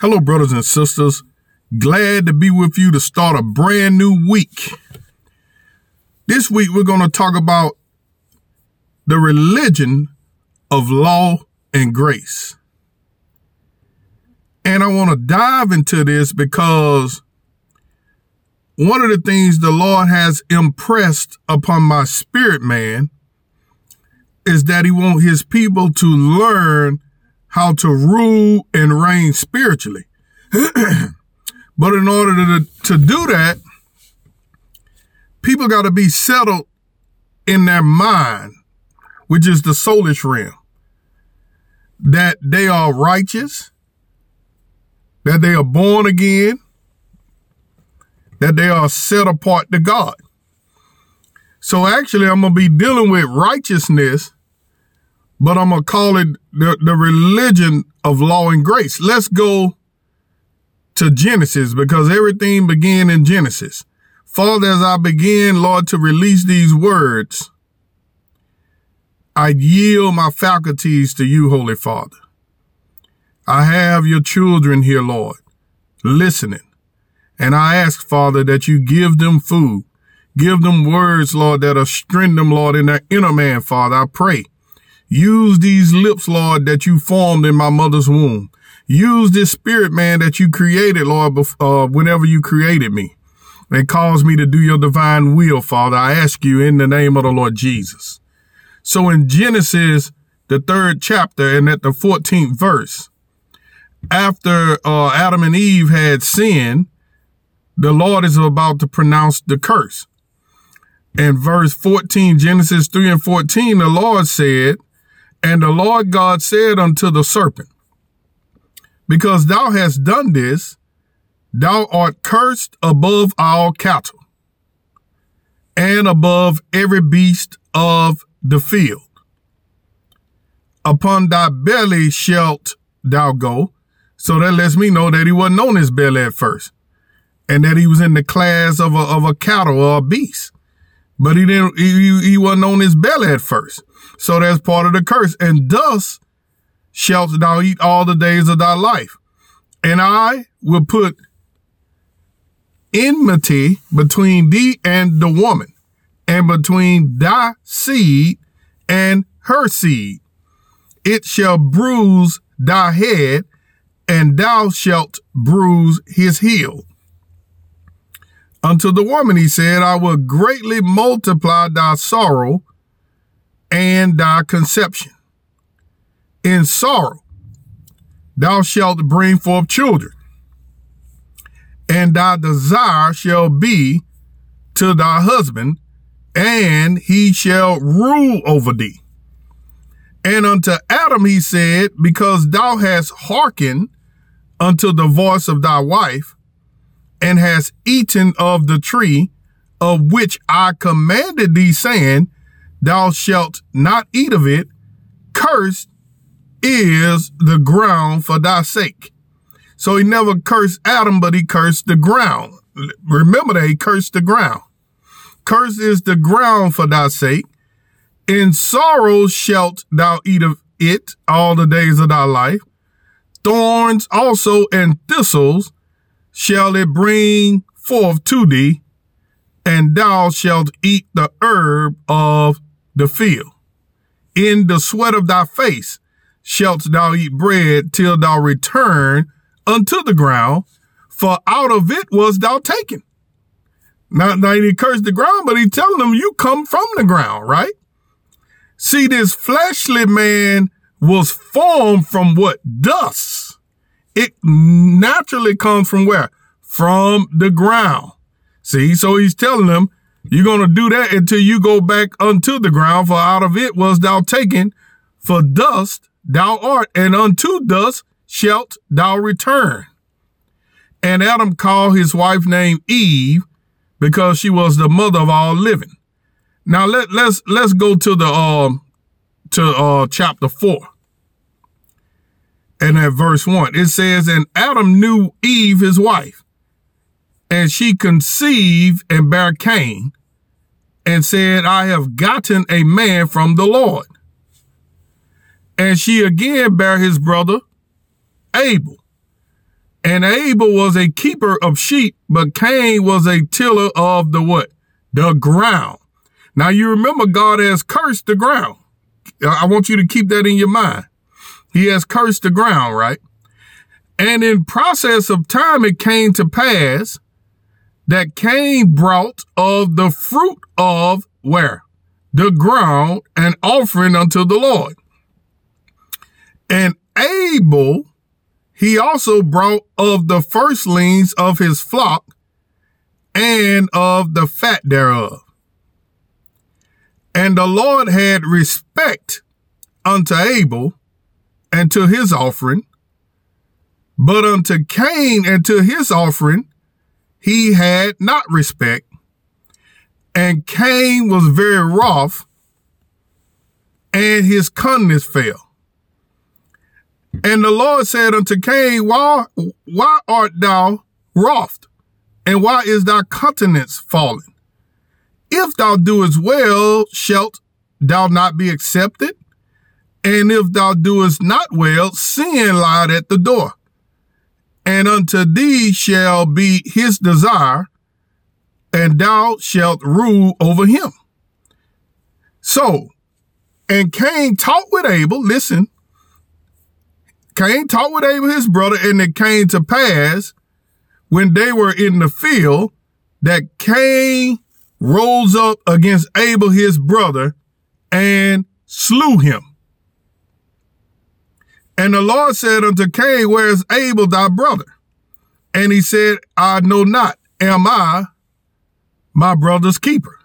Hello, brothers and sisters. Glad to be with you to start a brand new week. This week, we're going to talk about the religion of law and grace. And I want to dive into this because one of the things the Lord has impressed upon my spirit man is that he wants his people to learn how to rule and reign spiritually. but in order to, to do that, people got to be settled in their mind, which is the soulish realm, that they are righteous, that they are born again, that they are set apart to God. So actually, I'm going to be dealing with righteousness but I'm going to call it the, the religion of law and grace. Let's go to Genesis because everything began in Genesis. Father, as I begin, Lord, to release these words, I yield my faculties to you, Holy Father. I have your children here, Lord, listening. And I ask, Father, that you give them food. Give them words, Lord, that'll strengthen them, Lord, in their inner man, Father. I pray Use these lips, Lord, that you formed in my mother's womb. Use this spirit, man, that you created, Lord, uh, whenever you created me and caused me to do your divine will, Father. I ask you in the name of the Lord Jesus. So in Genesis, the third chapter and at the 14th verse, after uh, Adam and Eve had sinned, the Lord is about to pronounce the curse. In verse 14, Genesis 3 and 14, the Lord said, and the Lord God said unto the serpent, Because thou hast done this, thou art cursed above all cattle and above every beast of the field. Upon thy belly shalt thou go. So that lets me know that he wasn't on his belly at first and that he was in the class of a, of a cattle or a beast. But he didn't, he, he wasn't on his belly at first. So that's part of the curse. And thus shalt thou eat all the days of thy life. And I will put enmity between thee and the woman, and between thy seed and her seed. It shall bruise thy head, and thou shalt bruise his heel. Unto the woman he said, I will greatly multiply thy sorrow and thy conception. In sorrow, thou shalt bring forth children, and thy desire shall be to thy husband, and he shall rule over thee. And unto Adam he said, Because thou hast hearkened unto the voice of thy wife, and has eaten of the tree of which I commanded thee, saying, thou shalt not eat of it. Cursed is the ground for thy sake. So he never cursed Adam, but he cursed the ground. Remember that he cursed the ground. Cursed is the ground for thy sake. In sorrow shalt thou eat of it all the days of thy life. Thorns also and thistles shall it bring forth to thee, and thou shalt eat the herb of the field. In the sweat of thy face shalt thou eat bread till thou return unto the ground, for out of it was thou taken. Now, now he cursed the ground, but he telling them you come from the ground, right? See, this fleshly man was formed from what? Dust. It naturally comes from where? From the ground. See, so he's telling them you're going to do that until you go back unto the ground, for out of it was thou taken, for dust thou art, and unto dust shalt thou return. And Adam called his wife named Eve because she was the mother of all living. Now let let's let's go to the um to uh chapter four. And at verse one, it says, And Adam knew Eve his wife, and she conceived and bare Cain and said, I have gotten a man from the Lord. And she again bare his brother Abel. And Abel was a keeper of sheep, but Cain was a tiller of the what? The ground. Now you remember God has cursed the ground. I want you to keep that in your mind. He has cursed the ground, right? And in process of time, it came to pass that Cain brought of the fruit of where? The ground an offering unto the Lord. And Abel, he also brought of the firstlings of his flock and of the fat thereof. And the Lord had respect unto Abel and to his offering, but unto Cain and to his offering he had not respect. And Cain was very wroth, and his countenance fell. And the Lord said unto Cain, Why, why art thou wroth? And why is thy countenance fallen? If thou doest well, shalt thou not be accepted? And if thou doest not well, sin lied at the door. And unto thee shall be his desire, and thou shalt rule over him. So, and Cain talked with Abel, listen, Cain talked with Abel, his brother, and it came to pass when they were in the field that Cain rose up against Abel, his brother, and slew him. And the Lord said unto Cain, Where is Abel thy brother? And he said, I know not. Am I my brother's keeper?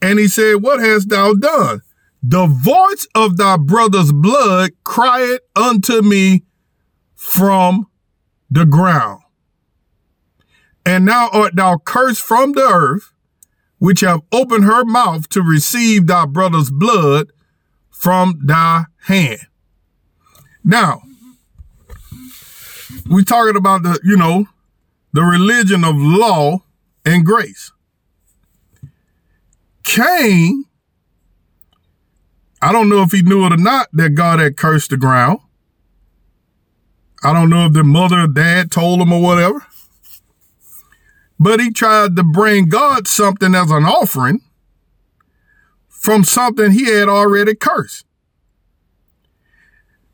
And he said, What hast thou done? The voice of thy brother's blood crieth unto me from the ground. And now art thou cursed from the earth, which have opened her mouth to receive thy brother's blood from thy hand. Now, we talking about the, you know, the religion of law and grace. Cain, I don't know if he knew it or not that God had cursed the ground. I don't know if the mother or dad told him or whatever. But he tried to bring God something as an offering from something he had already cursed.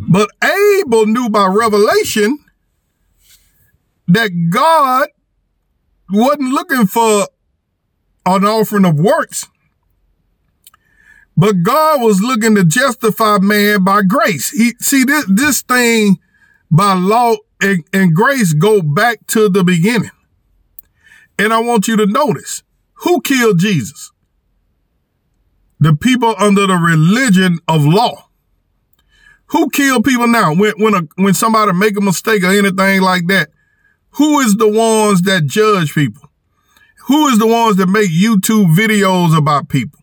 But Abel knew by revelation that God wasn't looking for an offering of works, but God was looking to justify man by grace. He see this this thing by law and, and grace go back to the beginning. And I want you to notice who killed Jesus? The people under the religion of law. Who kill people now? When when a, when somebody make a mistake or anything like that, who is the ones that judge people? Who is the ones that make YouTube videos about people?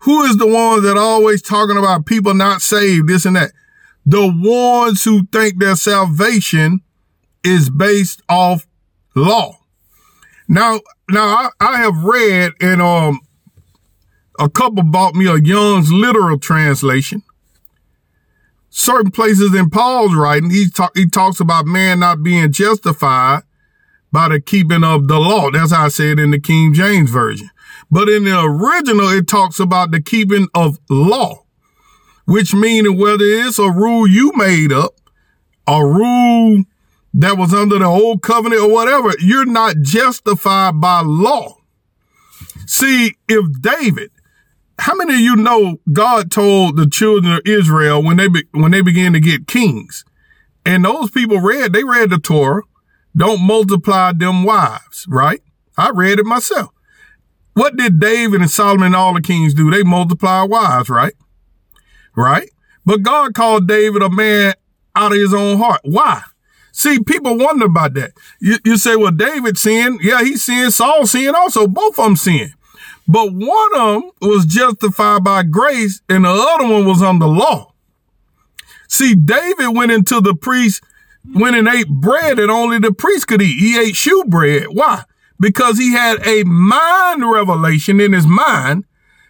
Who is the ones that always talking about people not saved, this and that? The ones who think their salvation is based off law. Now, now I, I have read and um a couple bought me a Young's literal translation certain places in Paul's writing, he he talks about man not being justified by the keeping of the law. That's how I said in the King James version. But in the original, it talks about the keeping of law, which meaning whether it's a rule you made up, a rule that was under the old covenant or whatever, you're not justified by law. See, if David, how many of you know God told the children of Israel when they be, when they began to get kings, and those people read they read the Torah, don't multiply them wives, right? I read it myself. What did David and Solomon and all the kings do? They multiply wives, right? Right? But God called David a man out of his own heart. Why? See, people wonder about that. You, you say, well, David sinned. Yeah, he sinned. Saul sinned also. Both of them sinned. But one of them was justified by grace and the other one was under law. See, David went into the priest, went and ate bread that only the priest could eat. He ate shewbread. Why? Because he had a mind revelation in his mind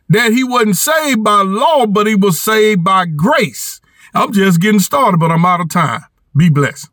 that he wasn't saved by law, but he was saved by grace. I'm just getting started, but I'm out of time. Be blessed.